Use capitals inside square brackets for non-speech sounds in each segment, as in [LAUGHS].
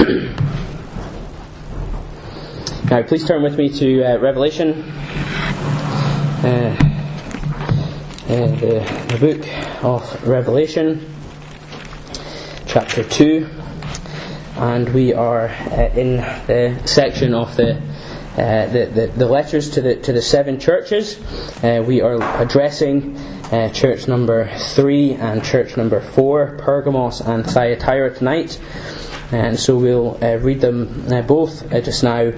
[COUGHS] now, please turn with me to uh, Revelation, uh, uh, the, the book of Revelation, chapter 2, and we are uh, in the section of the, uh, the, the, the, letters to the, to the seven churches. Uh, we are addressing church number 3 and church number 4, Pergamos and Thyatira, tonight. And so we'll read them both just now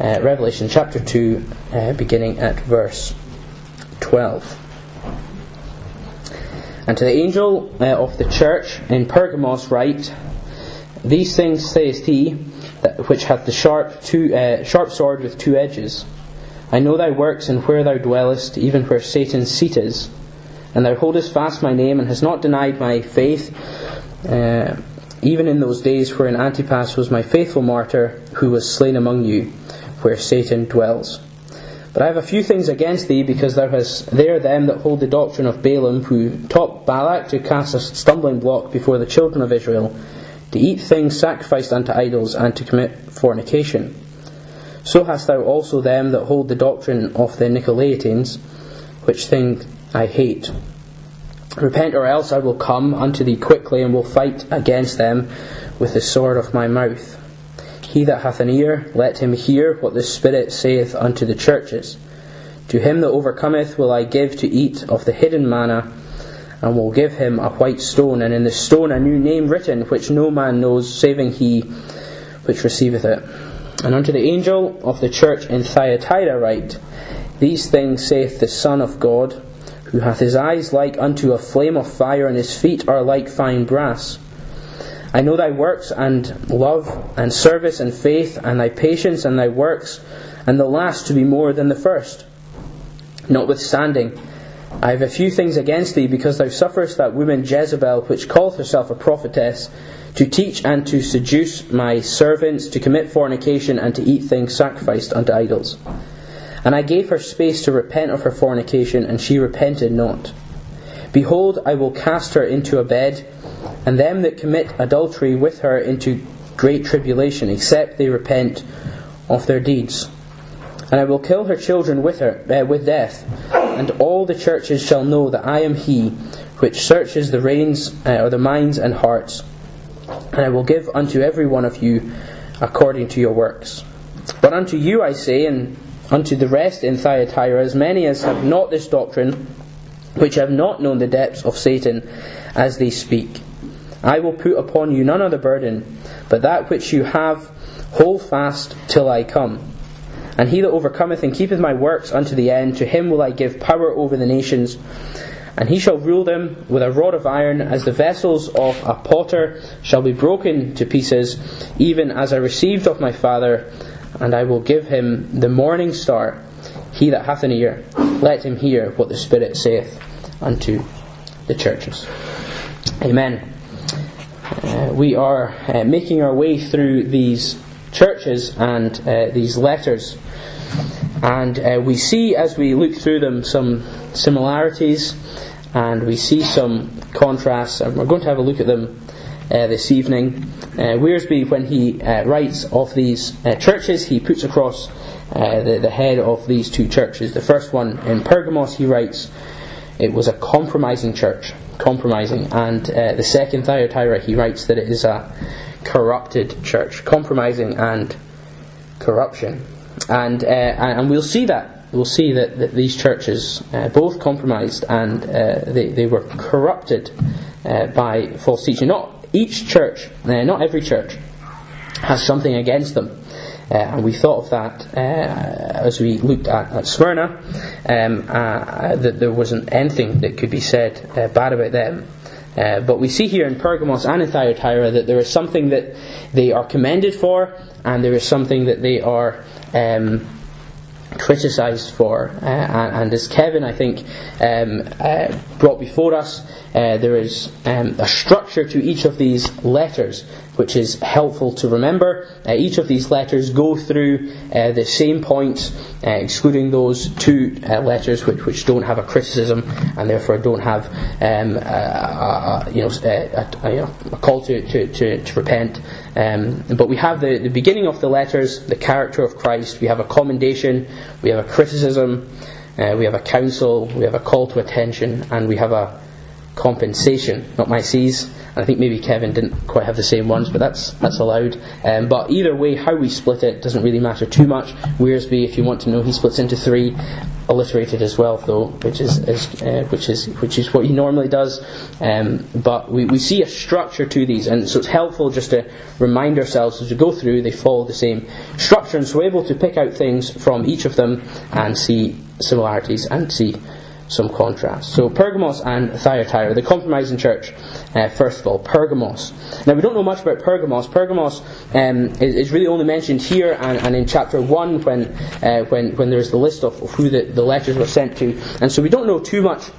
uh, Revelation chapter 2, uh, beginning at verse 12. And to the angel uh, of the church in Pergamos write, These things saith he, that, which hath the sharp, two, uh, sharp sword with two edges. I know thy works and where thou dwellest, even where Satan's seat is. And thou holdest fast my name, and hast not denied my faith, uh, even in those days wherein Antipas was my faithful martyr, who was slain among you where Satan dwells. But I have a few things against thee, because thou hast there them that hold the doctrine of Balaam, who taught Balak to cast a stumbling block before the children of Israel, to eat things sacrificed unto idols, and to commit fornication. So hast thou also them that hold the doctrine of the Nicolaitans, which thing I hate. Repent, or else I will come unto thee quickly, and will fight against them with the sword of my mouth. He that hath an ear, let him hear what the Spirit saith unto the churches. To him that overcometh will I give to eat of the hidden manna, and will give him a white stone, and in the stone a new name written, which no man knows, saving he which receiveth it. And unto the angel of the church in Thyatira write, These things saith the Son of God, who hath his eyes like unto a flame of fire, and his feet are like fine brass. I know thy works and love and service and faith and thy patience and thy works, and the last to be more than the first. Notwithstanding, I have a few things against thee, because thou sufferest that woman Jezebel, which calleth herself a prophetess, to teach and to seduce my servants to commit fornication and to eat things sacrificed unto idols. And I gave her space to repent of her fornication, and she repented not. Behold, I will cast her into a bed and them that commit adultery with her into great tribulation, except they repent of their deeds. And I will kill her children with her uh, with death, and all the churches shall know that I am He which searches the reins uh, or the minds and hearts. And I will give unto every one of you according to your works. But unto you I say, and unto the rest in Thyatira, as many as have not this doctrine, which have not known the depths of Satan, as they speak. I will put upon you none other burden, but that which you have, hold fast till I come. And he that overcometh and keepeth my works unto the end, to him will I give power over the nations. And he shall rule them with a rod of iron, as the vessels of a potter shall be broken to pieces, even as I received of my Father. And I will give him the morning star. He that hath an ear, let him hear what the Spirit saith unto the churches. Amen. Uh, we are uh, making our way through these churches and uh, these letters, and uh, we see as we look through them some similarities and we see some contrasts, and we're going to have a look at them uh, this evening. Uh, Wiersbe, when he writes of these churches, he puts across the, the head of these two churches. The first one in Pergamos, he writes, it was a compromising church compromising. And uh, the second Thyatira, he writes that it is a corrupted church, compromising and corruption. And, uh, and we'll see that. We'll see that, that these churches uh, both compromised and uh, they, they were corrupted uh, by false teaching. Not each church, uh, not every church, has something against them. Uh, and we thought of that uh, as we looked at, at Smyrna, um, uh, that there wasn't anything that could be said uh, bad about them. Uh, but we see here in Pergamos and in Thyatira that there is something that they are commended for, and there is something that they are um, criticised for. Uh, and, and, as Kevin, I think, um, brought before us, there is um, a structure to each of these letters which is helpful to remember. Uh, each of these letters go through uh, the same points, uh, excluding those two uh, letters which, which don't have a criticism and therefore don't have um, a, a, you know, a, you know, a call to, to, to, to repent. Um, but we have the, the beginning of the letters, the character of Christ, we have a commendation, we have a criticism, uh, we have a counsel, we have a call to attention, and we have a compensation, not my C's. I think maybe Kevin didn't quite have the same ones, but that's that's allowed. Um, but either way, how we split it doesn't really matter too much. Wiersbe, if you want to know, he splits into three, alliterated as well, though, which is, is uh, which is which is what he normally does. Um, but we, we see a structure to these, and so it's helpful just to remind ourselves as we go through they follow the same structure, and so we're able to pick out things from each of them and see similarities and see some contrast. So Pergamos and Thyatira, the compromising church, uh, first of all, Pergamos. Now we don't know much about Pergamos. Pergamos um, is, is, really only mentioned here and, and in chapter 1 when, uh, when, when there's the list of, of who the, the letters were sent to. And so we don't know too much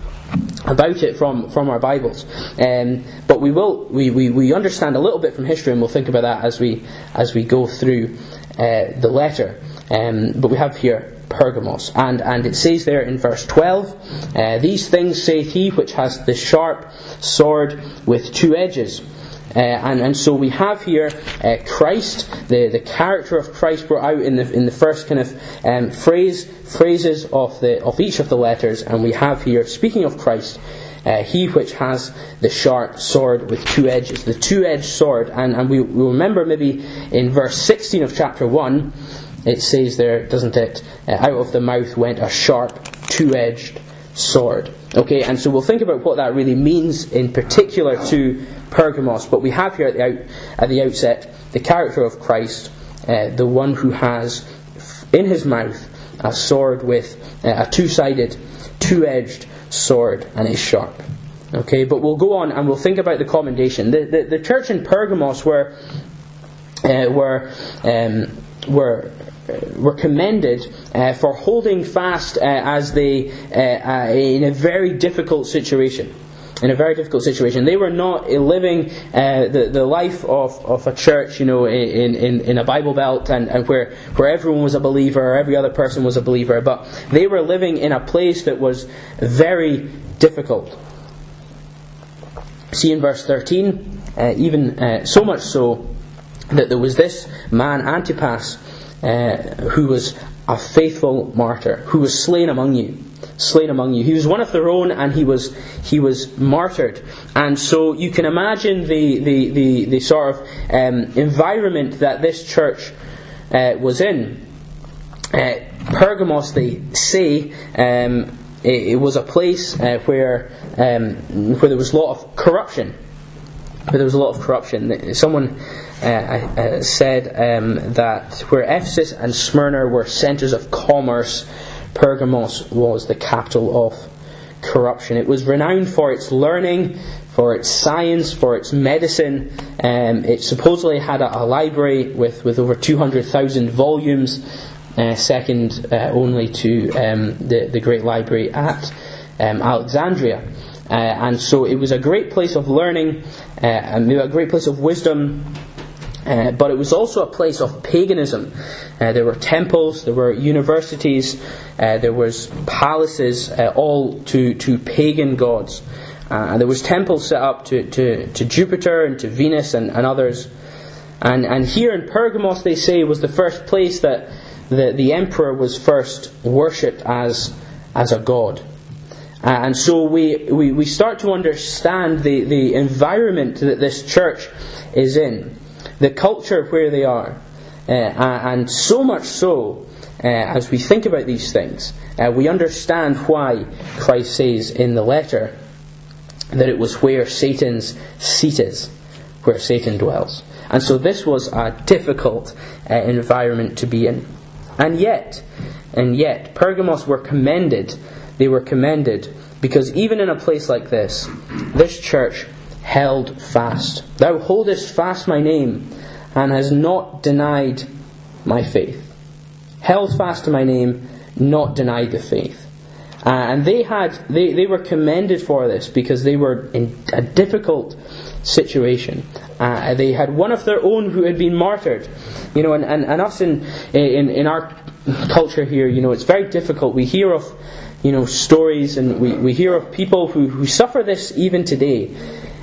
about it from, from our Bibles. Um, but we will we, we, we understand a little bit from history and we'll think about that as we as we go through uh, the letter. Um, but we have here Pergamos. And, and it says there in verse 12, uh, These things saith he which has the sharp sword with two edges. Uh, and, and so we have here uh, Christ, the, the character of Christ brought out in the, in the first kind of um, phrase, phrases of, the, of each of the letters, and we have here, speaking of Christ, uh, he which has the sharp sword with two edges, the two edged sword. And, and we, we remember maybe in verse 16 of chapter 1, it says there, doesn't it? Uh, out of the mouth went a sharp, two edged sword. Okay, and so we'll think about what that really means in particular to Pergamos. But we have here at the, out, at the outset the character of Christ, uh, the one who has in his mouth a sword with uh, a two sided, two edged sword, and is sharp. Okay, but we'll go on and we'll think about the commendation. The, the, the church in Pergamos were, uh, were, um, were were commended uh, for holding fast uh, as they uh, uh, in a very difficult situation. In a very difficult situation, they were not living uh, the the life of, of a church, you know, in, in, in a Bible belt and, and where where everyone was a believer, or every other person was a believer, but they were living in a place that was very difficult. See in verse thirteen, uh, even so much so that there was this man Antipas uh, who was a faithful martyr, who was slain among you. Slain among you. He was one of their own and he was he was martyred. And so you can imagine the, the, the, the sort of um, environment that this church uh, was in. Uh, Pergamos, they say, um, it, it, was a place uh, where um, where there was a lot of corruption. Where there was a lot of corruption. Someone uh, uh, said um, that where Ephesus and Smyrna were centres of commerce, Pergamos was the capital of corruption. It was renowned for its learning, for its science, for its medicine. Um, it supposedly had a, a, library with, with over 200,000 volumes, uh, second uh, only to um, the, the great library at um, Alexandria. Uh, and so it was a great place of learning, uh, a great place of wisdom, uh, but it was also a place of paganism. Uh, there were temples, there were universities, uh, there was palaces, uh, all to, to pagan gods. Uh, and there was temples set up to, to, to Jupiter and to Venus and, and others. And, and here in Pergamos, they say, was the first place that the, the emperor was first worshipped as, as a god. and so we, we, we start to understand the, the environment that this church is in the culture where they are. Uh, and so much so, uh, as we think about these things, uh, we understand why Christ says in the letter that it was where Satan's seat is, where Satan dwells. And so this was a difficult uh, environment to be in. And yet, and yet, Pergamos were commended. They were commended because even in a place like this, this church held fast. Thou holdest fast my name, and has not denied my faith. Held fast to my name, not denied the faith. Uh, and they had they, they were commended for this because they were in a difficult situation. Uh, they had one of their own who had been martyred. You know, and, and, and us in, in, in our culture here, you know, it's very difficult. We hear of, you know, stories and we, we hear of people who, who suffer this even today.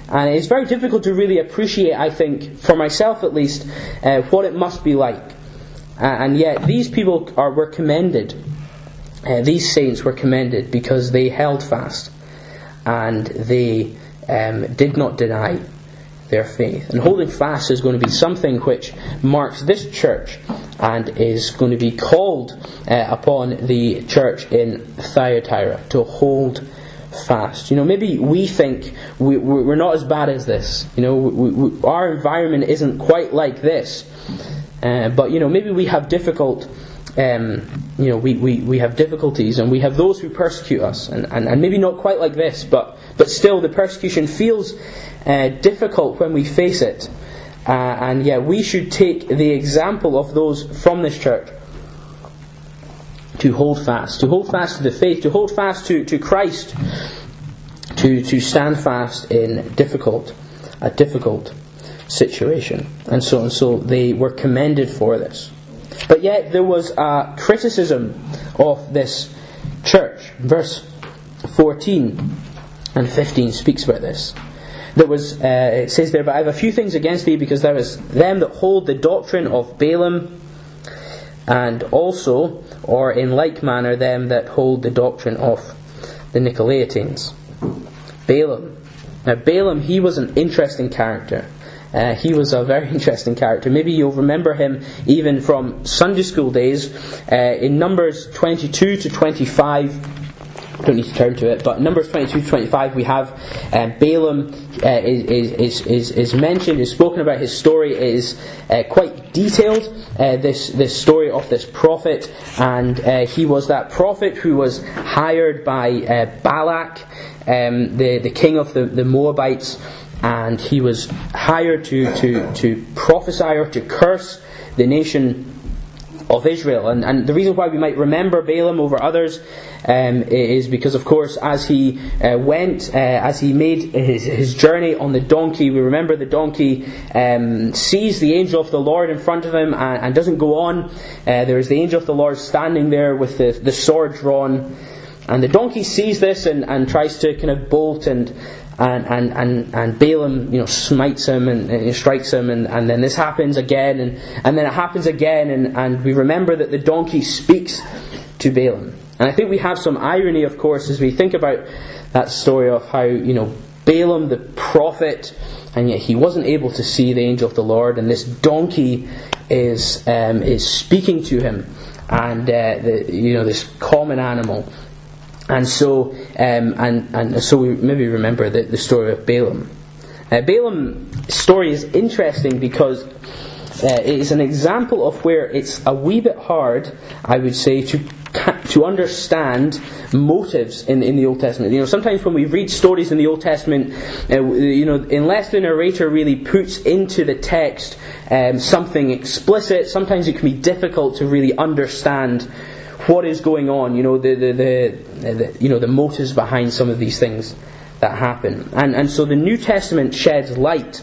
And it's very difficult to really appreciate, I think, for myself at least, uh, what it must be like. Uh, and yet, these people are, were commended. Uh, these saints were commended because they held fast and they um, did not deny their faith. And holding fast is going to be something which marks this church and is going to be called uh, upon the church in Thyatira to hold fast. You know, maybe we think we, we're not as bad as this. You know, we, we, our environment isn't quite like this. Uh, but, you know, maybe we have difficult. Um, you know, we, we, we have difficulties and we have those who persecute us, and, and, and maybe not quite like this, but, but still the persecution feels uh, difficult when we face it. Uh, and yeah, we should take the example of those from this church to hold fast, to hold fast to the faith, to hold fast to, to Christ, to, to stand fast in difficult, a difficult situation. And so and so they were commended for this. But yet there was a criticism of this church. Verse 14 and 15 speaks about this there was, uh, it says there, but I have a few things against thee, because there is them that hold the doctrine of Balaam, and also, or in like manner, them that hold the doctrine of the Nicolaitans. Balaam. Now, Balaam, he was an interesting character. Uh, he was a very [LAUGHS] interesting character. Maybe you'll remember him even from Sunday school days. Uh, in Numbers 22 to 25, don't need to turn to it, but Numbers 22 to 25, we have uh, Balaam uh, is, is, is, is mentioned, is spoken about. His story is uh, quite detailed, uh, this, this story of this prophet, and uh, he was that prophet who was hired by uh, Balak, um, the, the king of the, the Moabites, and he was hired to, to, to prophesy or to curse the nation of Israel. And, and the reason why we might remember Balaam over others um, is because, of course, as he uh, went, uh, as he made his, his journey on the donkey, we remember the donkey um, sees the angel of the Lord in front of him and, and doesn't go on. Uh, there is the angel of the Lord standing there with the, the sword drawn. And the donkey sees this and, and tries to kind of bolt and and, and, and, and Balaam, you know, smites him and, and strikes him, and, and then this happens again, and, and then it happens again, and, and we remember that the donkey speaks to Balaam. And I think we have some irony, of course, as we think about that story of how, you know, Balaam the prophet, and yet he wasn't able to see the angel of the Lord, and this donkey is, um, is speaking to him, and, uh, the, you know, this common animal. And so, um, and, and so we maybe remember the, the story of Balaam. Uh, Balaam's story is interesting because uh, it is an example of where it's a wee bit hard, I would say, to to understand motives in, in the Old Testament. You know, sometimes when we read stories in the Old Testament, uh, you know, unless the narrator really puts into the text um, something explicit, sometimes it can be difficult to really understand what is going on. You know, the, the, the, the you know the motives behind some of these things that happen, and and so the New Testament sheds light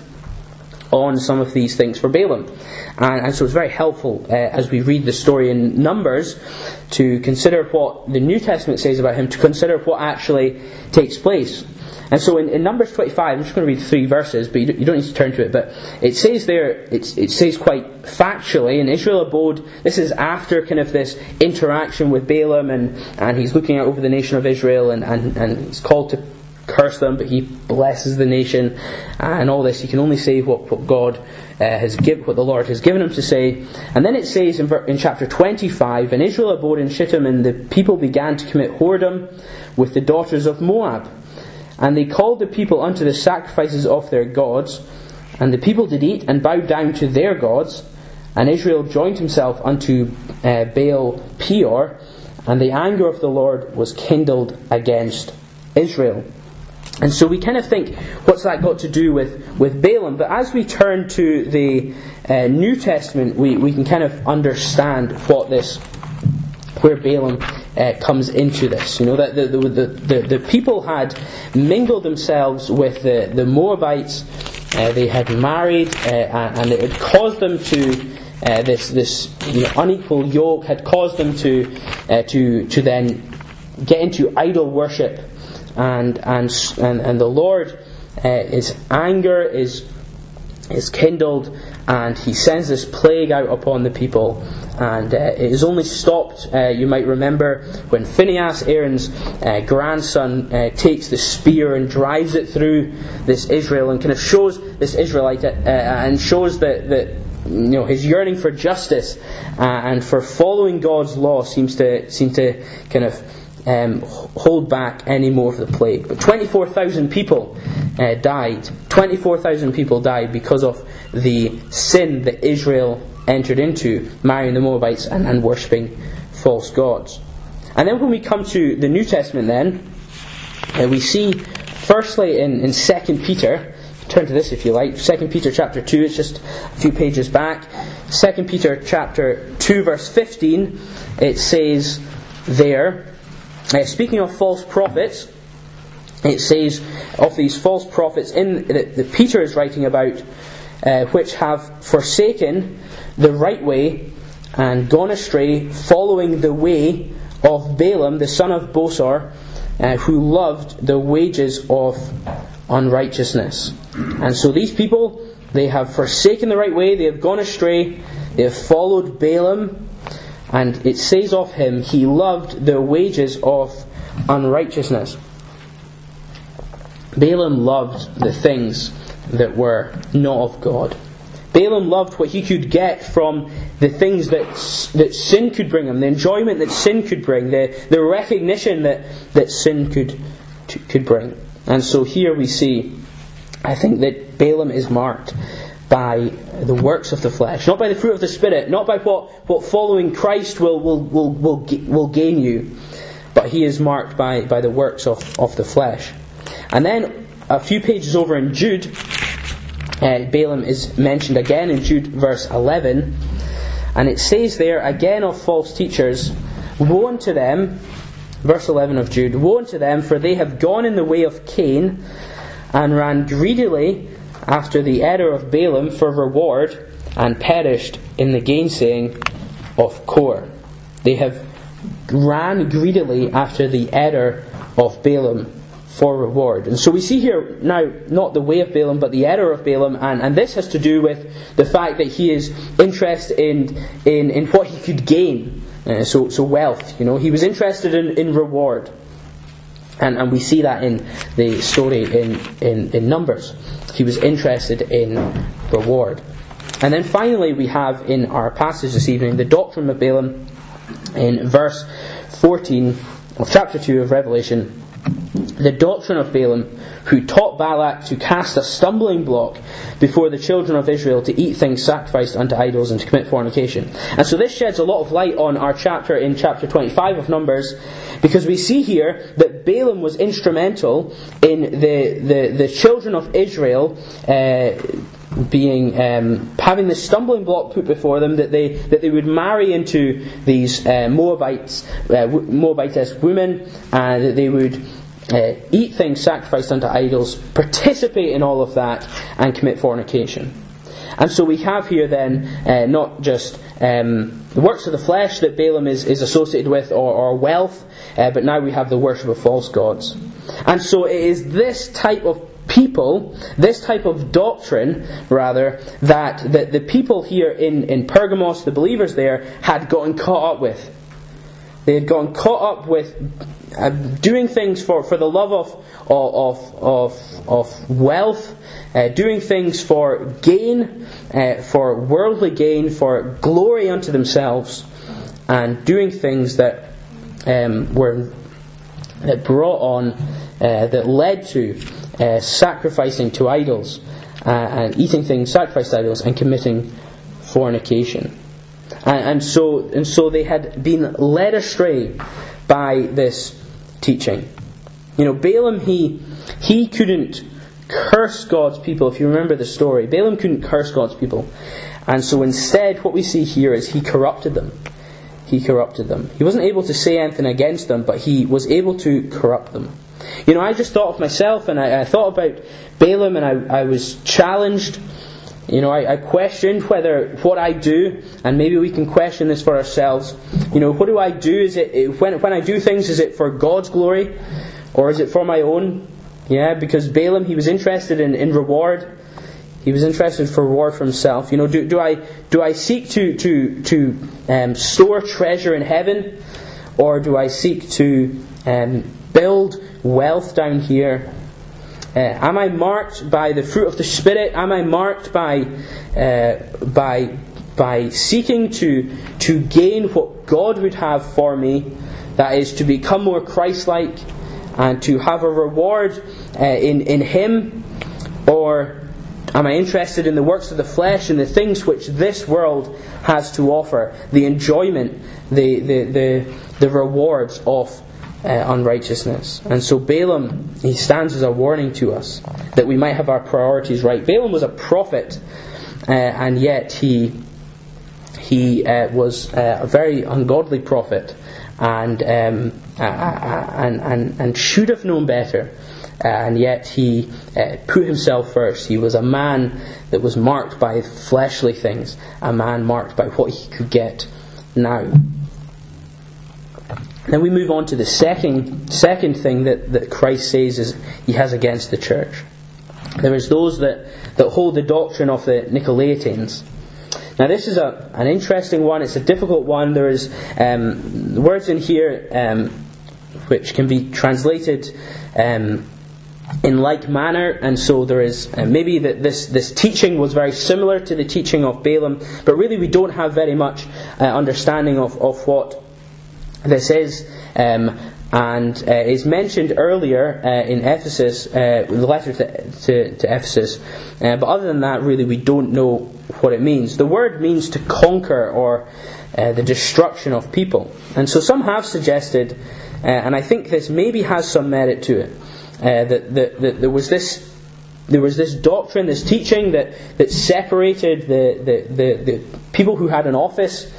on some of these things for Balaam. And, and so it's very helpful uh, as we read the story in Numbers to consider what the New Testament says about him, to consider what actually takes place. And so in, in Numbers 25, I'm just going to read three verses, but you don't, need to turn to it. But it says there, it says quite factually, and Israel abode, this is after kind of this interaction with Balaam, and, and he's looking out over the nation of Israel, and, and, and he's called to curse them, but he blesses the nation, and all this. He can only say what, what God uh, has given, what the Lord has given him to say. And then it says in, in chapter 25, And Israel abode in Shittim, and the people began to commit whoredom with the daughters of Moab. And they called the people unto the sacrifices of their gods, and the people did eat and bowed down to their gods. And Israel joined himself unto uh, Baal Peor, and the anger of the Lord was kindled against Israel. And so we kind of think, what's that got to do with, with Balaam? But as we turn to the uh, New Testament, we, we can kind of understand what this, where Balaam uh, comes into this. You know, that the, the, the, the, people had mingled themselves with the, the Moabites uh, they had married, uh, and it had caused them to uh, this this you know, unequal yoke had caused them to uh, to to then get into idol worship, and and and, and the Lord, uh, his anger is is kindled, and he sends this plague out upon the people. And uh, it is only stopped, uh, you might remember, when Phinehas, Aaron's uh, grandson, uh, takes the spear and drives it through this Israel and kind of shows this Israelite uh, and shows that, that you know, his yearning for justice uh, and for following God's law seems to, seem to kind of um, hold back any more of the plague. But 24,000 people uh, died. 24,000 people died because of the sin that Israel entered into, marrying the Moabites and, and worshipping false gods. And then when we come to the New Testament, then, uh, we see firstly in, in 2 Peter, turn to this if you like, 2 Peter chapter 2, it's just a few pages back. 2 Peter chapter 2, verse 15, it says there, uh, speaking of false prophets, it says of these false prophets in that, that Peter is writing about, uh, which have forsaken the right way and gone astray, following the way of Balaam, the son of Bosor, uh, who loved the wages of unrighteousness. And so these people, they have forsaken the right way, they have gone astray, they have followed Balaam, and it says of him, he loved the wages of unrighteousness. Balaam loved the things that were not of God. Balaam loved what he could get from the things that, that sin could bring him, the enjoyment that sin could bring, the, the recognition that, that sin could, could bring. And so here we see, I think that Balaam is marked by the works of the flesh, not by the fruit of the Spirit, not by what, what following Christ will, will, will, will, will gain you, but he is marked by, by the works of, of the flesh. And then a few pages over in Jude, uh, Balaam is mentioned again in Jude verse 11, and it says there again of false teachers, Woe unto them, verse 11 of Jude, Woe unto them, for they have gone in the way of Cain, and ran greedily after the error of Balaam for reward, and perished in the gainsaying of Core. They have ran greedily after the error of Balaam for reward. And so we see here now not the way of Balaam, but the error of Balaam, and, and this has to do with the fact that he is interested in, in, in what he could gain. Uh, so, so wealth, you know, he was interested in, in reward. And, and we see that in the story in, in, in Numbers. He was interested in reward. And then finally, we have in our passage this evening the doctrine of Balaam in verse 14 of chapter 2 of Revelation the doctrine of Balaam, who taught Balak to cast a stumbling block before the children of Israel to eat things sacrificed unto idols and to commit fornication. And so this sheds a lot of light on our chapter in chapter 25 of Numbers, because we see here that Balaam was instrumental in the, the, the children of Israel uh, being um, having this stumbling block put before them that they that they would marry into these uh, Moabites uh, Moabitess women and that they would uh, eat things sacrificed unto idols, participate in all of that, and commit fornication. And so we have here then uh, not just um, the works of the flesh that Balaam is, is associated with or, or wealth, uh, but now we have the worship of false gods. And so it is this type of people, this type of doctrine, rather, that, that the people here in, in Pergamos, the believers there, had gotten caught up with. They had gotten caught up with uh, doing things for, for the love of, of, of, of wealth, uh, doing things for gain, uh, for worldly gain, for glory unto themselves, and doing things that um, were that brought on, uh, that led to uh, sacrificing to idols, uh, and eating things sacrificed to idols, and committing fornication. And, and so and so they had been led astray by this teaching. You know, Balaam, he, he couldn't curse God's people, if you remember the story. Balaam couldn't curse God's people. And so instead, what we see here is he corrupted them. He corrupted them. He wasn't able to say anything against them, but he was able to corrupt them. You know, I just thought of myself and I, I thought about Balaam and I, I was challenged. You know, I, I, questioned whether what I do, and maybe we can question this for ourselves. You know, what do I do? Is it when when I do things, is it for God's glory, or is it for my own? Yeah, because Balaam he was interested in, in reward. He was interested for reward for himself. You know, do, do I do I seek to to to um, store treasure in heaven, or do I seek to um, build wealth down here? Uh, am I marked by the fruit of the Spirit? Am I marked by uh, by by seeking to to gain what God would have for me? That is to become more Christ-like and to have a reward uh, in in Him, or Am I interested in the works of the flesh and the things which this world has to offer? The enjoyment, the, the, the, the rewards of uh, unrighteousness. And so Balaam, he stands as a warning to us that we might have our priorities right. Balaam was a prophet, uh, and yet he, he uh, was uh, a very ungodly prophet and, um, and, and, and should have known better. Uh, and yet he uh, put himself first. He was a man that was marked by fleshly things, a man marked by what he could get now. Then we move on to the second, second thing that, that Christ says is he has against the church. There is those that, that hold the doctrine of the Nicolaitans. Now, this is a, an interesting one. It's a difficult one. There is um, words in here um, which can be translated um, in like manner, and so there is uh, maybe that this this teaching was very similar to the teaching of Balaam, but really we don't have very much uh, understanding of, of what this is. Um, and uh, is mentioned earlier uh, in Ephesus, uh, the letter to, to, to Ephesus. Uh, but other than that, really, we don't know what it means. The word means to conquer or uh, the destruction of people. And so some have suggested, uh, and I think this maybe has some merit to it, that, that, that, there was this there was this doctrine, this teaching that, that separated the, the, the, the people who had an office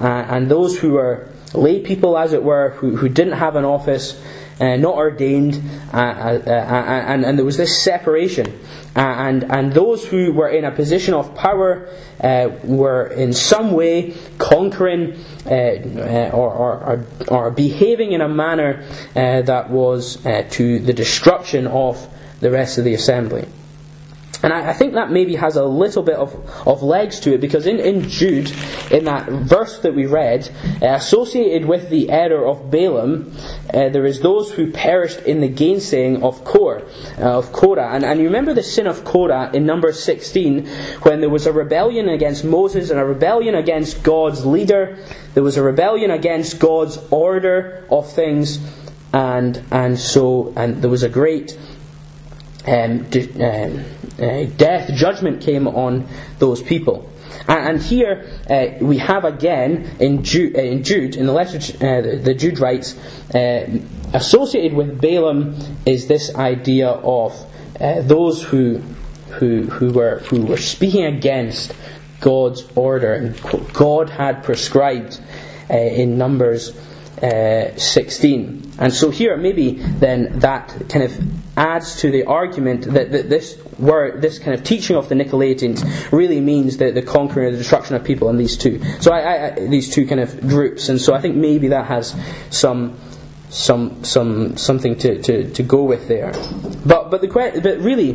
uh, and those who were lay people, as it were, who, who didn't have an office, uh, not ordained, uh, uh, uh and, and there was this separation. and, and those who were in a position of power were in some way conquering or, or, or, behaving in a manner that was to the destruction of the rest of the assembly. And I, I, think that maybe has a little bit of, of legs to it because in, in Jude, in that verse that we read, uh, associated with the error of Balaam, uh, there is those who perished in the gainsaying of Core, uh, of Korah. And, and you remember the sin of Korah in number 16 when there was a rebellion against Moses and a rebellion against God's leader. There was a rebellion against God's order of things. And, and so, and there was a great um, um, uh, death, judgment came on those people. And, here uh, we have again in Jude, uh, in, Jude in the letter uh, the, Jude writes, uh, associated with Balaam is this idea of those who, who, who, were, who were speaking against God's order and God had prescribed in Numbers uh, 16. And so here, maybe then that kind of adds to the argument that, that this word, this kind of teaching of the Nicolaitans really means the, the conquering or the destruction of people in these two. So I, I, these two kind of groups. And so I think maybe that has some some some something to, to, to go with there. But but the but really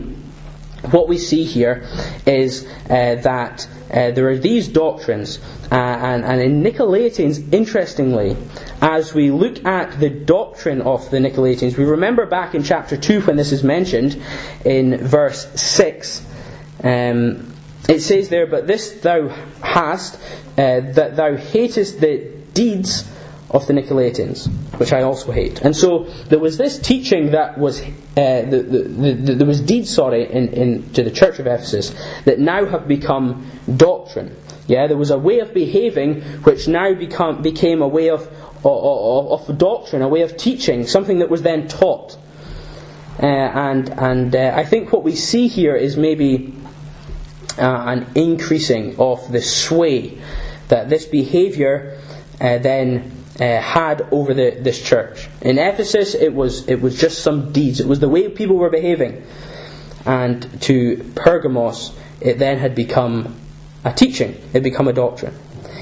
what we see here is uh, that uh, there are these doctrines, uh, and, and in Nicolaitans, interestingly, as we look at the doctrine of the Nicolaitans, we remember back in chapter 2 when this is mentioned, in verse 6, um, it says there, But this thou hast, uh, that thou hatest the deeds of the Nicolaitans, which I also hate. And so there was this teaching that was uh, the, the, the, there was deeds, sorry, in, in to the church of Ephesus that now have become doctrine. Yeah, there was a way of behaving which now become, became a way of, of, of doctrine, a way of teaching, something that was then taught. Uh, and and uh, I think what we see here is maybe uh, an increasing of the sway that this behaviour uh, then uh, had over the, this church. In Ephesus, it was, it was just some deeds, it was the way people were behaving. And to Pergamos, it then had become a teaching, it had become a doctrine.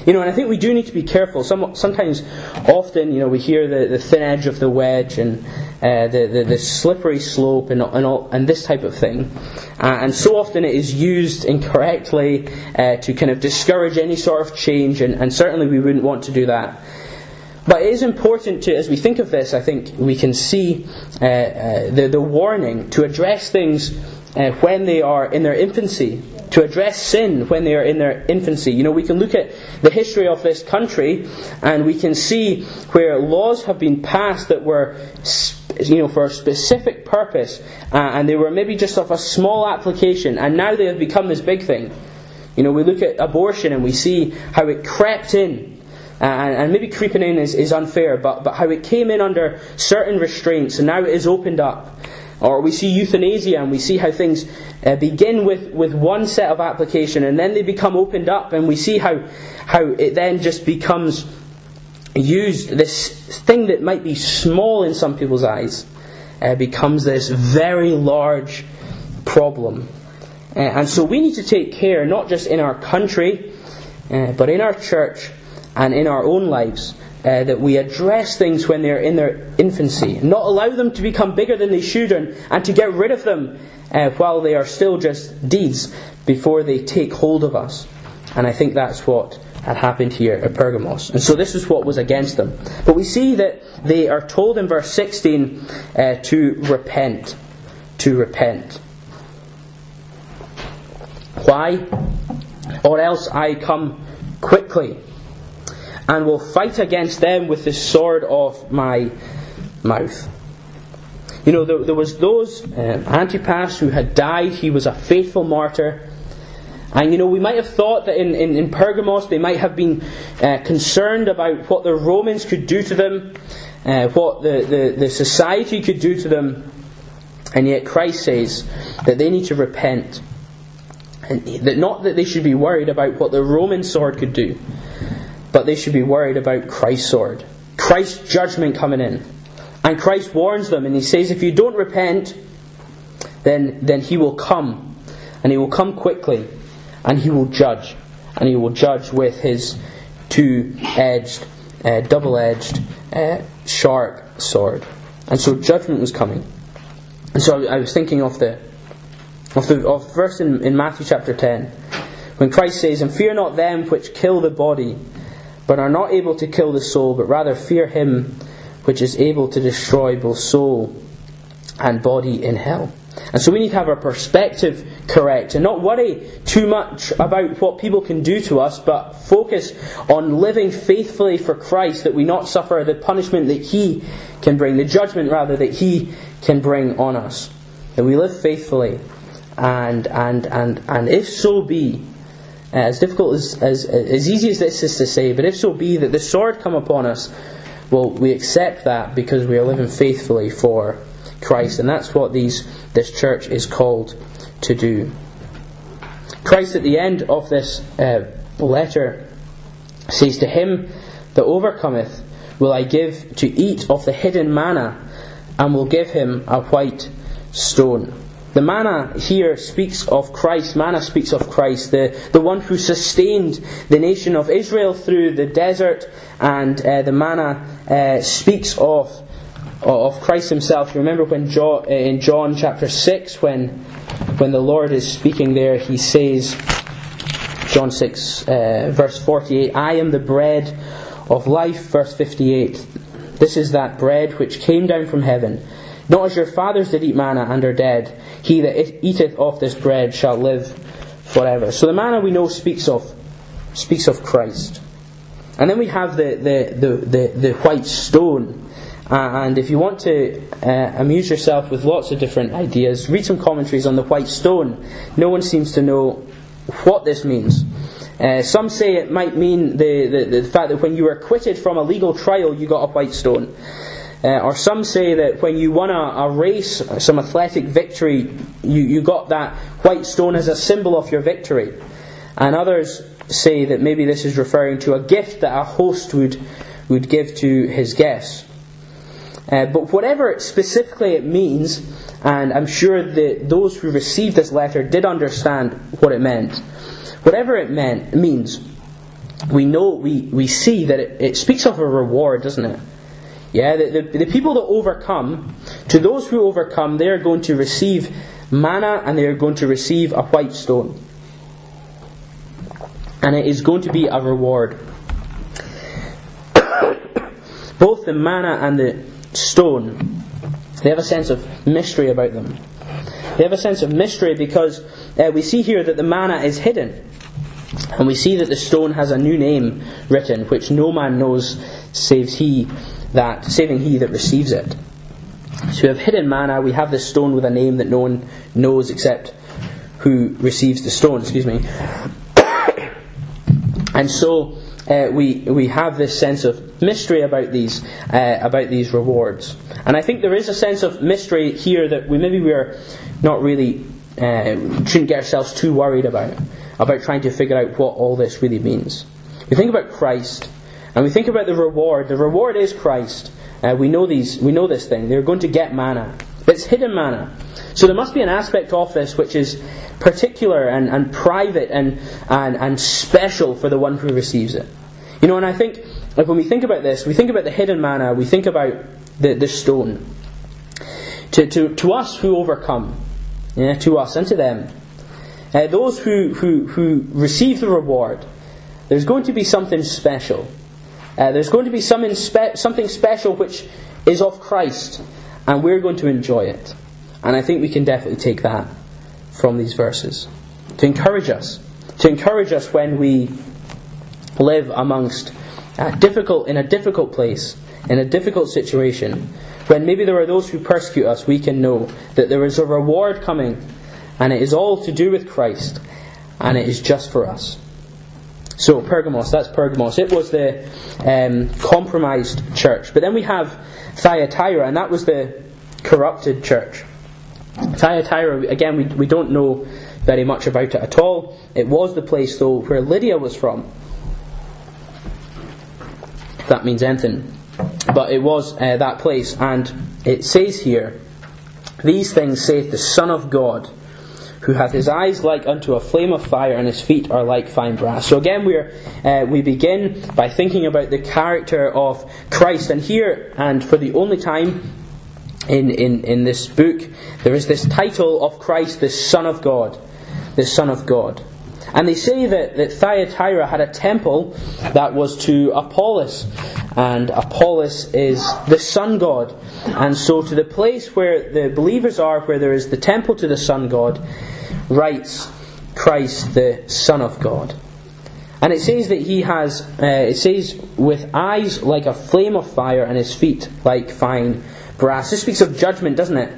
You know, and I think we do need to be careful. Some, sometimes, often, you know, we hear the, the thin edge of the wedge and uh, the, the, the, slippery slope and, and, all, and this type of thing. Uh, and so often it is used incorrectly uh, to kind of discourage any sort of change, and, and certainly we wouldn't want to do that. But it is important to, as we think of this, I think we can see uh, uh, the, the warning to address things uh, when they are in their infancy, to address sin when they are in their infancy. You know, we can look at the history of this country and we can see where laws have been passed that were, you know, for a specific purpose uh, and they were maybe just of a small application and now they have become this big thing. You know, we look at abortion and we see how it crept in and, and, maybe creeping in is, is unfair, but, but how it came in under certain restraints and now it is opened up. Or we see euthanasia and we see how things uh, begin with, with one set of application and then they become opened up and we see how, how it then just becomes used, this thing that might be small in some people's eyes, uh, becomes this very large problem. Uh, and so we need to take care, not just in our country, uh, but in our church and in our own lives, uh, that we address things when they're in their infancy, not allow them to become bigger than they should, and, and to get rid of them uh, while they are still just deeds before they take hold of us. And I think that's what had happened here at Pergamos. And so this is what was against them. But we see that they are told in verse 16 uh, to repent. To repent. Why? Or else I come quickly and will fight against them with the sword of my mouth. You know, there, there was those, um, Antipas, who had died. He was a faithful martyr. And you know, we might have thought that in, in, in Pergamos they might have been uh, concerned about what the Romans could do to them, uh, what the, the, the society could do to them. And yet Christ says that they need to repent. And that not that they should be worried about what the Roman sword could do, but they should be worried about Christ's sword. Christ's judgment coming in. And Christ warns them and he says, if you don't repent, then, then he will come. And he will come quickly. And he will judge. And he will judge with his two edged, uh, double edged, uh, sharp sword. And so judgment was coming. And so I was thinking of the, of the of verse in, in Matthew chapter 10, when Christ says, And fear not them which kill the body, but are not able to kill the soul, but rather fear him which is able to destroy both soul and body in hell. And so we need to have our perspective correct and not worry too much about what people can do to us, but focus on living faithfully for Christ that we not suffer the punishment that He can bring, the judgment rather that He can bring on us. That we live faithfully and and and and if so be as difficult as, as as easy as this is to say, but if so be that the sword come upon us, well, we accept that because we are living faithfully for Christ, and that's what these this church is called to do. Christ, at the end of this uh, letter, says to him that overcometh, will I give to eat of the hidden manna, and will give him a white stone. The manna here speaks of Christ. Manna speaks of Christ, the, the one who sustained the nation of Israel through the desert, and uh, the manna uh, speaks of, of Christ himself. You remember when John, uh, in John chapter 6, when, when the Lord is speaking there, he says, John 6, uh, verse 48, I am the bread of life, verse 58. This is that bread which came down from heaven not as your fathers did eat manna and are dead. He that eateth of this bread shall live forever. So the manna we know speaks of speaks of Christ. And then we have the, the, the, the, the white stone. Uh, and if you want to uh, amuse yourself with lots of different ideas, read some commentaries on the white stone. No one seems to know what this means. Uh, some say it might mean the, the, the fact that when you were acquitted from a legal trial, you got a white stone. Uh, or some say that when you won a, a, race, some athletic victory, you, you got that white stone as a symbol of your victory. And others say that maybe this is referring to a gift that a host would, would give to his guests. Uh, but whatever specifically it means, and I'm sure that those who received this letter did understand what it meant. Whatever it meant means, we know we, we see that it, it speaks of a reward, doesn't it? Yeah, the, the, the people that overcome, to those who overcome, they are going to receive manna and they are going to receive a white stone. And it is going to be a reward. [COUGHS] Both the manna and the stone, they have a sense of mystery about them. They have a sense of mystery because uh, we see here that the manna is hidden. And we see that the stone has a new name written, which no man knows saves he that saving he that receives it. So we have hidden manna, we have this stone with a name that no one knows except who receives the stone, excuse me. [COUGHS] and so uh, we we have this sense of mystery about these uh, about these rewards, and I think there is a sense of mystery here that we maybe we're not really uh, shouldn't get ourselves too worried about about trying to figure out what all this really means. We think about Christ, and we think about the reward. The reward is Christ. Uh, we know these. We know this thing. They're going to get manna. It's hidden manna. So there must be an aspect of this which is particular and, and private and, and, and special for the one who receives it. You know, and I think like when we think about this, we think about the hidden manna, we think about the, the stone. To, to, to us who overcome, yeah, to us and to them, uh, those who, who, who receive the reward, there's going to be something special. Uh, there's going to be something, spe- something special which is of Christ, and we're going to enjoy it. And I think we can definitely take that from these verses to encourage us, to encourage us when we live amongst uh, difficult in a difficult place, in a difficult situation. When maybe there are those who persecute us, we can know that there is a reward coming, and it is all to do with Christ, and it is just for us. So, Pergamos, that's Pergamos. It was the um, compromised church. But then we have Thyatira, and that was the corrupted church. Thyatira, again, we, we don't know very much about it at all. It was the place, though, where Lydia was from. If that means anything. But it was uh, that place, and it says here, These things saith the Son of God who hath his eyes like unto a flame of fire, and his feet are like fine brass. So again, we uh, we begin by thinking about the character of Christ, and here, and for the only time in, in, in this book, there is this title of Christ, the Son of God, the Son of God. And they say that, that Thyatira had a temple that was to Apollos, and Apollos is the sun god. And so, to the place where the believers are, where there is the temple to the sun god, writes Christ, the Son of God. And it says that he has, uh, it says, with eyes like a flame of fire and his feet like fine brass. This speaks of judgment, doesn't it?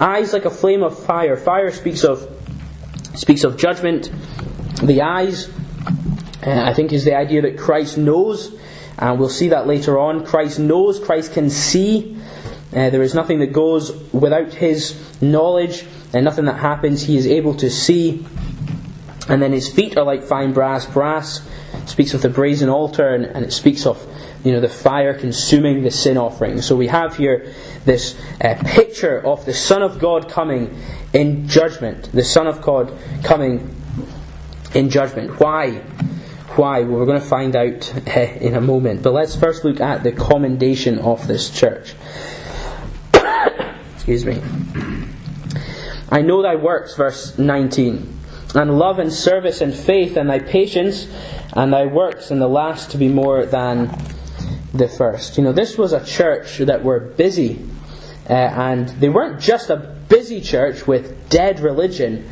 Eyes like a flame of fire. Fire speaks of speaks of judgment. The eyes, uh, I think, is the idea that Christ knows, and we'll see that later on. Christ knows, Christ can see. Uh, there is nothing that goes without his knowledge, and nothing that happens he is able to see. And then his feet are like fine brass. Brass speaks of the brazen altar, and, and it speaks of you know the fire consuming the sin offering. So we have here this uh, picture of the Son of God coming in judgment. The Son of God coming in judgment. Why? Why? Well, we're going to find out uh, in a moment. But let's first look at the commendation of this church. [COUGHS] Excuse me. I know thy works, verse 19, and love and service and faith and thy patience and thy works and the last to be more than the first. You know, this was a church that were busy, uh, and they weren't just a busy church with dead religion,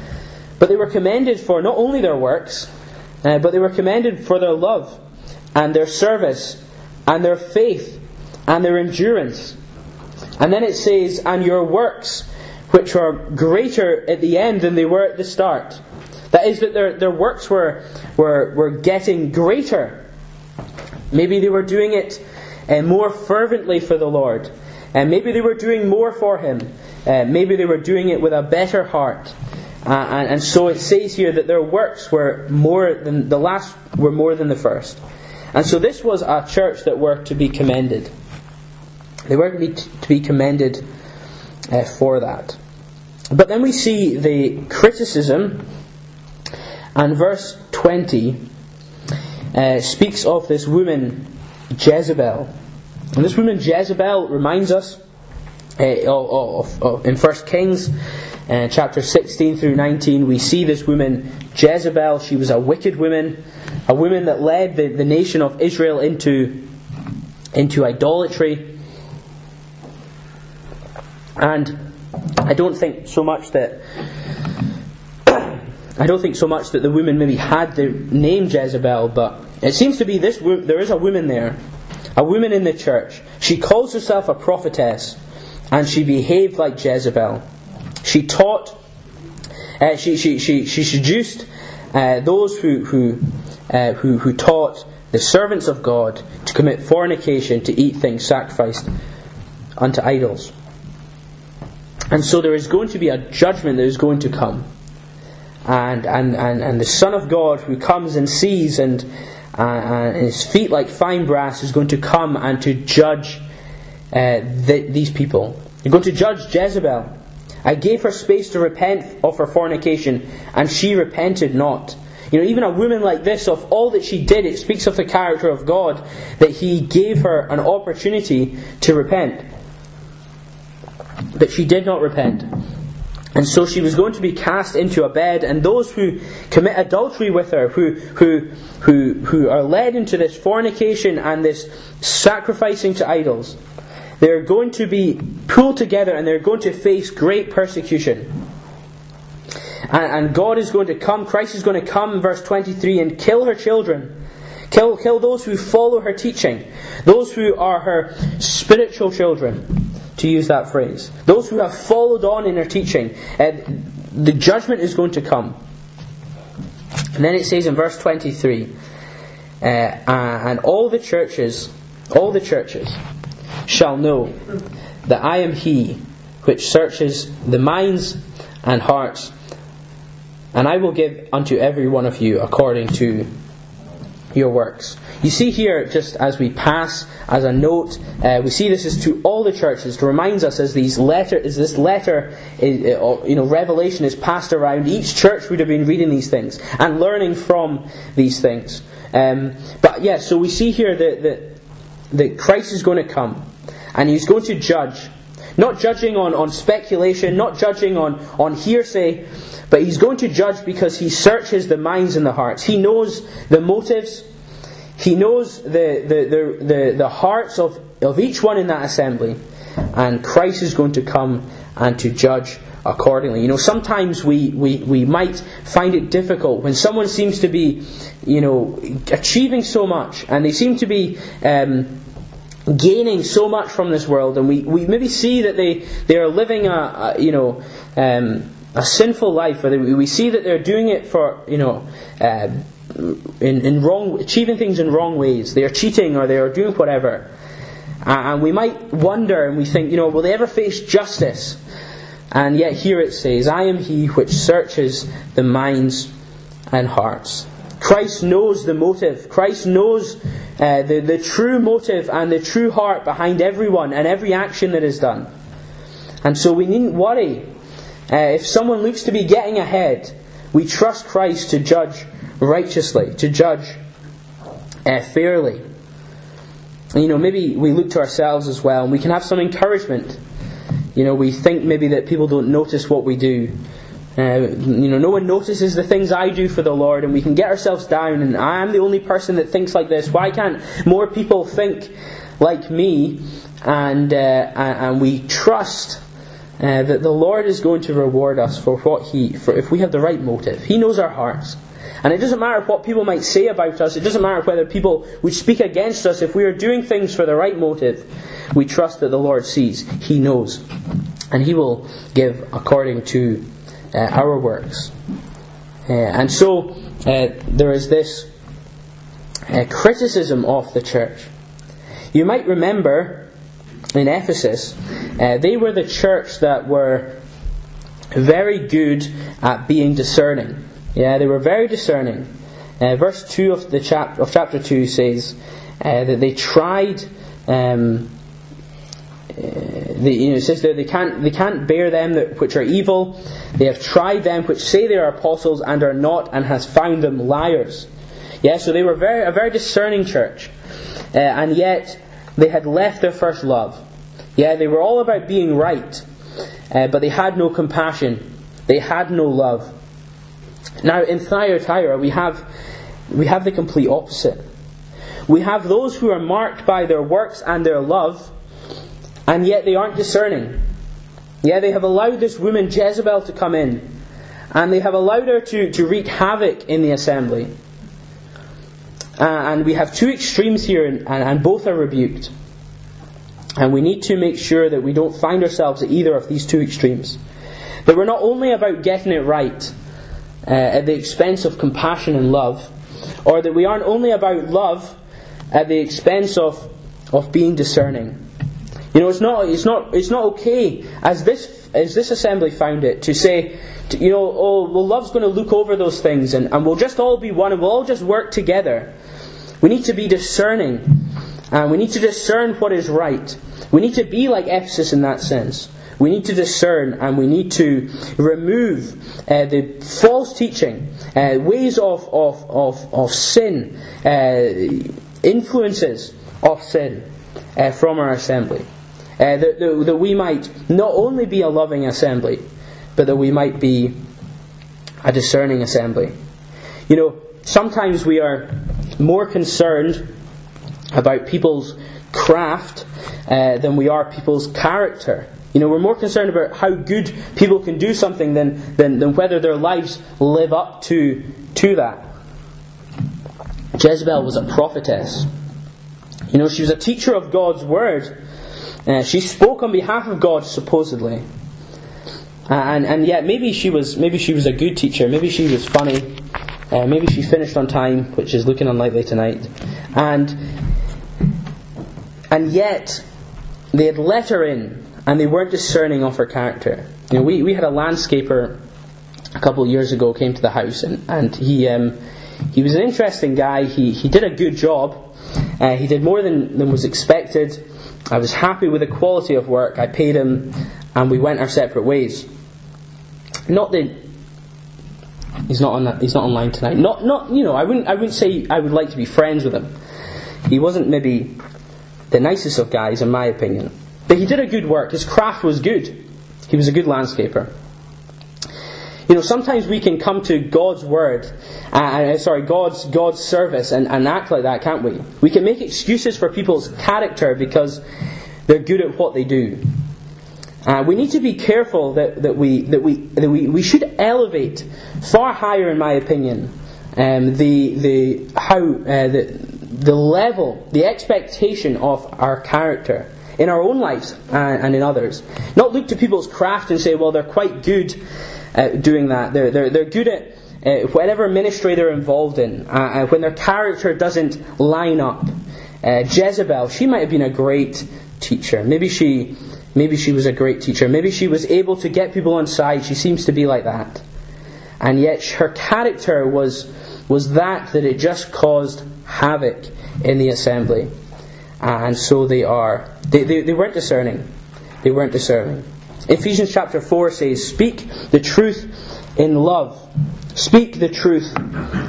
but they were commended for not only their works, uh, but they were commended for their love and their service and their faith and their endurance. And then it says, and your works which are greater at the end than they were at the start. That is, that their, their works were, were, were getting greater. Maybe they were doing it uh, more fervently for the Lord. And maybe they were doing more for Him. Uh, maybe they were doing it with a better heart. Uh, and, and so it says here that their works were more than the last were more than the first. And so this was a church that were to be commended. They were to be, to be commended uh, for that. But then we see the criticism, and verse 20 uh, speaks of this woman Jezebel. And this woman Jezebel reminds us uh, of, of, in 1 Kings uh, chapter 16 through 19, we see this woman Jezebel. She was a wicked woman, a woman that led the, the nation of Israel into, into idolatry. And I don't think so much that [COUGHS] I don't think so much that the woman maybe had the name Jezebel, but it seems to be this. There is a woman there, a woman in the church. She calls herself a prophetess, and she behaved like Jezebel. She taught. Uh, she, she, she, she seduced uh, those who who, uh, who who taught the servants of God to commit fornication, to eat things sacrificed unto idols. And so there is going to be a judgment that is going to come. And, and, and, and the Son of God who comes and sees and, uh, and his feet like fine brass is going to come and to judge uh, the, these people. You're going to judge Jezebel. I gave her space to repent of her fornication, and she repented not. You know, even a woman like this, of all that she did, it speaks of the character of God, that He gave her an opportunity to repent. But she did not repent. And so she was going to be cast into a bed, and those who commit adultery with her, who, who, who, who are led into this fornication and this sacrificing to idols, they're going to be pulled together and they're going to face great persecution. And, and God is going to come, Christ is going to come, verse 23, and kill her children. Kill, kill those who follow her teaching, those who are her spiritual children to use that phrase. Those who have followed on in her teaching, the judgment is going to come. And then it says in verse 23, uh, and all the churches, all the churches shall know that I am he which searches the minds and hearts, and I will give unto every one of you according to your works. You see here, just as we pass, as a note, uh, we see this is to all the churches to remind us as these letter, as this letter, is, uh, you know, revelation is passed around. Each church would have been reading these things and learning from these things. Um, but yeah, so we see here that, that that Christ is going to come, and He's going to judge, not judging on, on speculation, not judging on on hearsay. But he's going to judge because he searches the minds and the hearts. He knows the motives. He knows the, the, the, the, the hearts of, of each one in that assembly. And Christ is going to come and to judge accordingly. You know, sometimes we, we, we might find it difficult when someone seems to be, you know, achieving so much and they seem to be um, gaining so much from this world, and we, we maybe see that they, they are living a, a you know, um, a sinful life, or we see that they're doing it for, you know, uh, in, in wrong, achieving things in wrong ways. They are cheating or they are doing whatever. And we might wonder and we think, you know, will they ever face justice? And yet here it says, I am he which searches the minds and hearts. Christ knows the motive. Christ knows uh, the, the true motive and the true heart behind everyone and every action that is done. And so we needn't worry uh, if someone looks to be getting ahead, we trust Christ to judge righteously, to judge uh, fairly. You know, maybe we look to ourselves as well, and we can have some encouragement. You know, we think maybe that people don't notice what we do. Uh, you know, no one notices the things I do for the Lord, and we can get ourselves down. And I'm the only person that thinks like this. Why can't more people think like me? And uh, and we trust uh, that the Lord is going to reward us for what He, for if we have the right motive. He knows our hearts. And it doesn't matter what people might say about us, it doesn't matter whether people would speak against us, if we are doing things for the right motive, we trust that the Lord sees, He knows. And He will give according to our works. Uh, and so uh, there is this uh, criticism of the church. You might remember in Ephesus, uh, they were the church that were very good at being discerning. Yeah, they were very discerning. Uh, verse 2 of, the chap- of chapter 2 says uh, that they tried. Um, uh, they, you know, it says that they can't, they can't bear them that, which are evil. They have tried them which say they are apostles and are not, and has found them liars. Yeah, so they were very, a very discerning church. Uh, and yet, they had left their first love. Yeah, they were all about being right, uh, but they had no compassion. They had no love. Now, in Thyatira, we have, we have the complete opposite. We have those who are marked by their works and their love, and yet they aren't discerning. Yeah, they have allowed this woman Jezebel to come in, and they have allowed her to, to wreak havoc in the assembly. Uh, and we have two extremes here, and, and both are rebuked. And we need to make sure that we don't find ourselves at either of these two extremes. That we're not only about getting it right uh, at the expense of compassion and love, or that we aren't only about love at the expense of, of being discerning. You know, it's not, it's not, it's not okay, as this, as this assembly found it, to say, to, you know, oh, well, love's going to look over those things and, and we'll just all be one and we'll all just work together. We need to be discerning. And we need to discern what is right. We need to be like Ephesus in that sense. We need to discern and we need to remove uh, the false teaching, uh, ways of, of, of, of sin, uh, influences of sin uh, from our assembly. Uh, that, that, that we might not only be a loving assembly, but that we might be a discerning assembly. You know, sometimes we are more concerned about people's craft uh, than we are people's character. You know, we're more concerned about how good people can do something than, than, than whether their lives live up to, to that. Jezebel was a prophetess. You know, she was a teacher of God's word. Uh, she spoke on behalf of God, supposedly. Uh, and, and yet, maybe she was maybe she was a good teacher. Maybe she was funny. Uh, maybe she finished on time, which is looking unlikely tonight. And and yet, they had let her in, and they weren't discerning of her character. You know, we, we had a landscaper a couple of years ago came to the house, and, and he um, he was an interesting guy. He he did a good job. Uh, he did more than, than was expected. I was happy with the quality of work. I paid him, and we went our separate ways. Not that he's not on that, he's not online tonight. Not not you know I wouldn't I wouldn't say I would like to be friends with him. He wasn't maybe the nicest of guys, in my opinion. But he did a good work. His craft was good. He was a good landscaper. You know, sometimes we can come to God's word, uh, uh, sorry, God's God's service, and, and act like that, can't we? We can make excuses for people's character because they're good at what they do. Uh, we need to be careful that, that we that we that we, we should elevate far higher, in my opinion, um, the the how uh, the the level, the expectation of our character in our own lives and, and in others. Not look to people's craft and say, well, they're quite good at doing that. They're, they're, they're good at uh, whatever ministry they're involved in. Uh, when their character doesn't line up. Uh, Jezebel, she might have been a great teacher. Maybe she, maybe she was a great teacher. Maybe she was able to get people on side. She seems to be like that. And yet her character was, was that that it just caused havoc in the assembly. And so they are. They, they, they weren't discerning. They weren't discerning. Ephesians chapter 4 says, Speak the truth in love. Speak the truth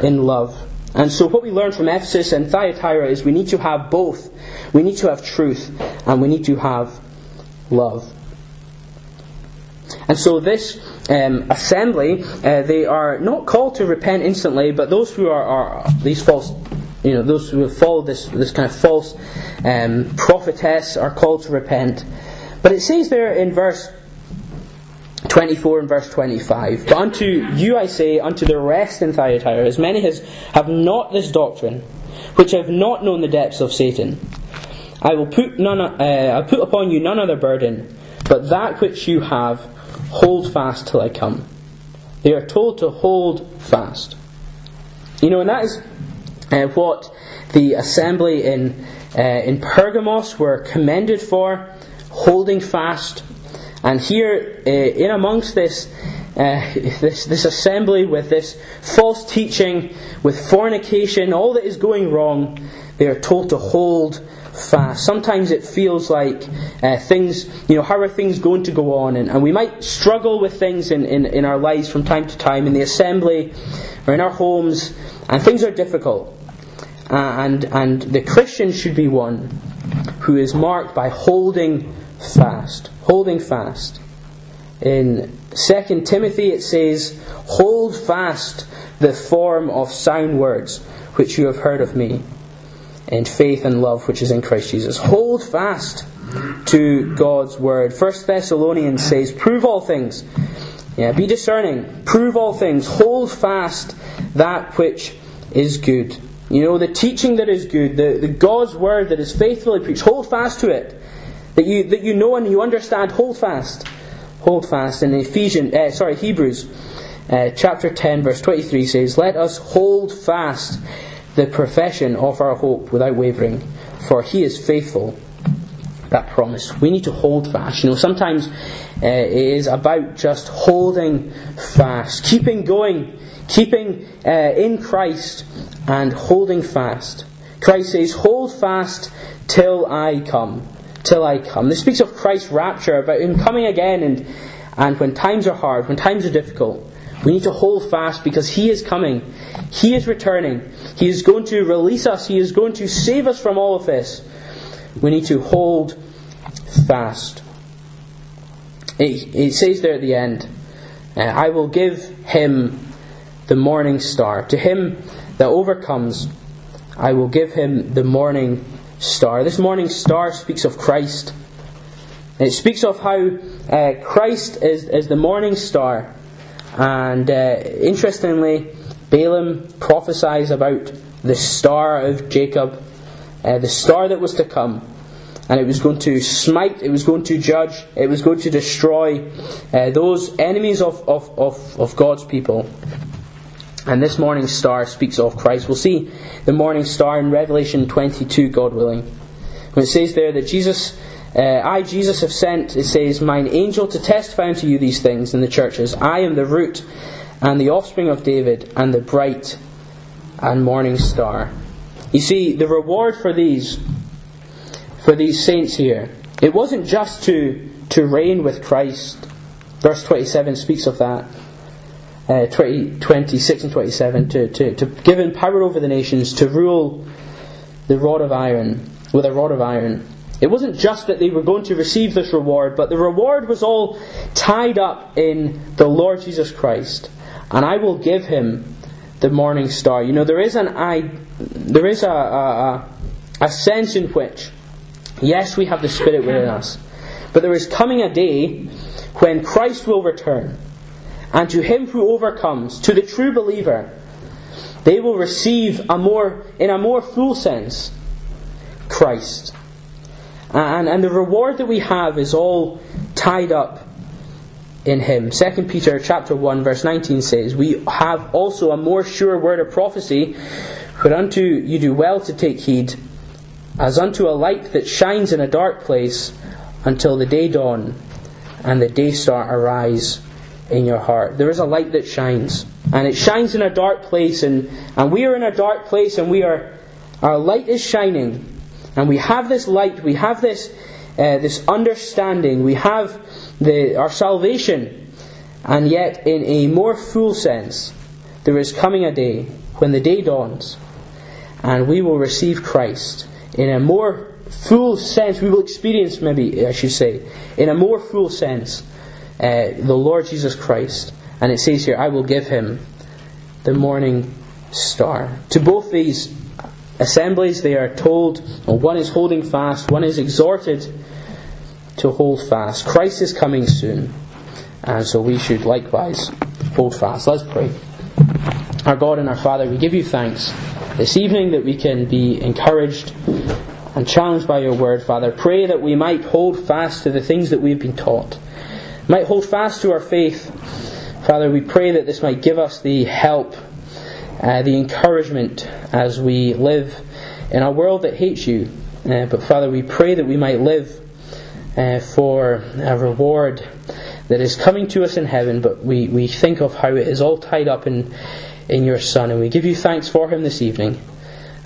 in love. And so, what we learn from Ephesus and Thyatira is we need to have both. We need to have truth and we need to have love. And so, this um, assembly, uh, they are not called to repent instantly, but those who are, are these false you know, those who have followed this, this kind of false um, prophetess are called to repent. But it says there in verse 24 and verse 25, But unto you I say, unto the rest in Thyatira, as many as have not this doctrine, which have not known the depths of Satan, I will put, none, uh, I put upon you none other burden, but that which you have, hold fast till I come. They are told to hold fast. You know, and that is uh, what the assembly in, uh, in Pergamos were commended for, holding fast. And here, uh, in amongst this, uh, [LAUGHS] this, this assembly with this false teaching, with fornication, all that is going wrong, they are told to hold fast. Sometimes it feels like uh, things, you know, how are things going to go on? And, and we might struggle with things in, in, in our lives from time to time in the assembly or in our homes, and things are difficult. Uh, and, and the Christian should be one who is marked by holding fast. Holding fast. In 2 Timothy it says, Hold fast the form of sound words which you have heard of me in faith and love which is in Christ Jesus. Hold fast to God's word. First Thessalonians says, Prove all things. Yeah, be discerning. Prove all things. Hold fast that which is good. You know, the teaching that is good, the, the God's word that is faithfully preached, hold fast to it. That you, that you know and you understand, hold fast. Hold fast. In Ephesians, uh, sorry, Hebrews uh, chapter 10, verse 23 says, Let us hold fast the profession of our hope without wavering, for he is faithful. That promise. We need to hold fast. You know, sometimes uh, it is about just holding fast, keeping going, keeping uh, in Christ, and holding fast. Christ says, Hold fast till I come. Till I come. This speaks of Christ's rapture, about Him coming again, and, and when times are hard, when times are difficult, we need to hold fast because He is coming. He is returning. He is going to release us. He is going to save us from all of this. We need to hold fast. It, it says there at the end, uh, I will give him the morning star. To him that overcomes, I will give him the morning star. This morning star speaks of Christ. It speaks of how uh, Christ is, is the morning star. And uh, interestingly, Balaam prophesies about the star of Jacob, uh, the star that was to come. And it was going to smite, it was going to judge, it was going to destroy uh, those enemies of, of, of, of God's people. And this morning star speaks of Christ. We'll see the morning star in Revelation 22, God willing. When it says there that Jesus, uh, I, Jesus, have sent, it says, mine angel to testify unto you these things in the churches. I am the root and the offspring of David, and the bright and morning star. You see, the reward for these, for these saints here, it wasn't just to, to reign with Christ. Verse 27 speaks of that. Uh, 20, 26 and 27, to, to, to give him power over the nations, to rule the rod of iron, with a rod of iron. It wasn't just that they were going to receive this reward, but the reward was all tied up in the Lord Jesus Christ and I will give him the morning star. You know, there is an I, there is a, a, a sense in which, yes, we have the Spirit within us, but there is coming a day when Christ will return, and to him who overcomes, to the true believer, they will receive a more, in a more full sense, Christ. And, and the reward that we have is all tied up in him. 2 Peter chapter 1 verse 19 says, We have also a more sure word of prophecy, whereunto you do well to take heed, as unto a light that shines in a dark place until the day dawn and the day star arise in your heart. There is a light that shines, and it shines in a dark place, and, and we are in a dark place, and we are our light is shining, and we have this light, we have this uh, this understanding, we have the, our salvation, and yet in a more full sense, there is coming a day when the day dawns, and we will receive Christ in a more full sense. We will experience, maybe I should say, in a more full sense, uh, the Lord Jesus Christ. And it says here, I will give him the morning star. To both these assemblies, they are told, one is holding fast, one is exhorted to hold fast. Christ is coming soon, and so we should likewise hold fast. Let's pray. Our God and our Father, we give you thanks this evening that we can be encouraged and challenged by your word, Father. Pray that we might hold fast to the things that we've been taught, might hold fast to our faith. Father, we pray that this might give us the help, uh, the encouragement as we live in a world that hates you. Uh, but Father, we pray that we might live uh, for a reward that is coming to us in heaven, but we, we think of how it is all tied up in, in your Son. And we give you thanks for him this evening.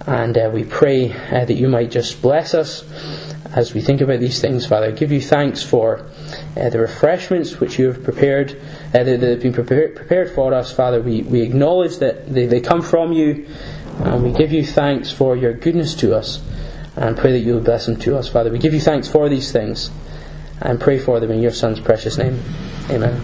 And uh, we pray uh, that you might just bless us as we think about these things, Father. I Give you thanks for uh, the refreshments which you have prepared, uh, that, have been prepared, prepared for us, Father. We, we acknowledge that they, they come from you, and we give you thanks for your goodness to us, and pray that you will bless them to us, Father. We give you thanks for these things, and pray for them in your Son's precious name. Amen.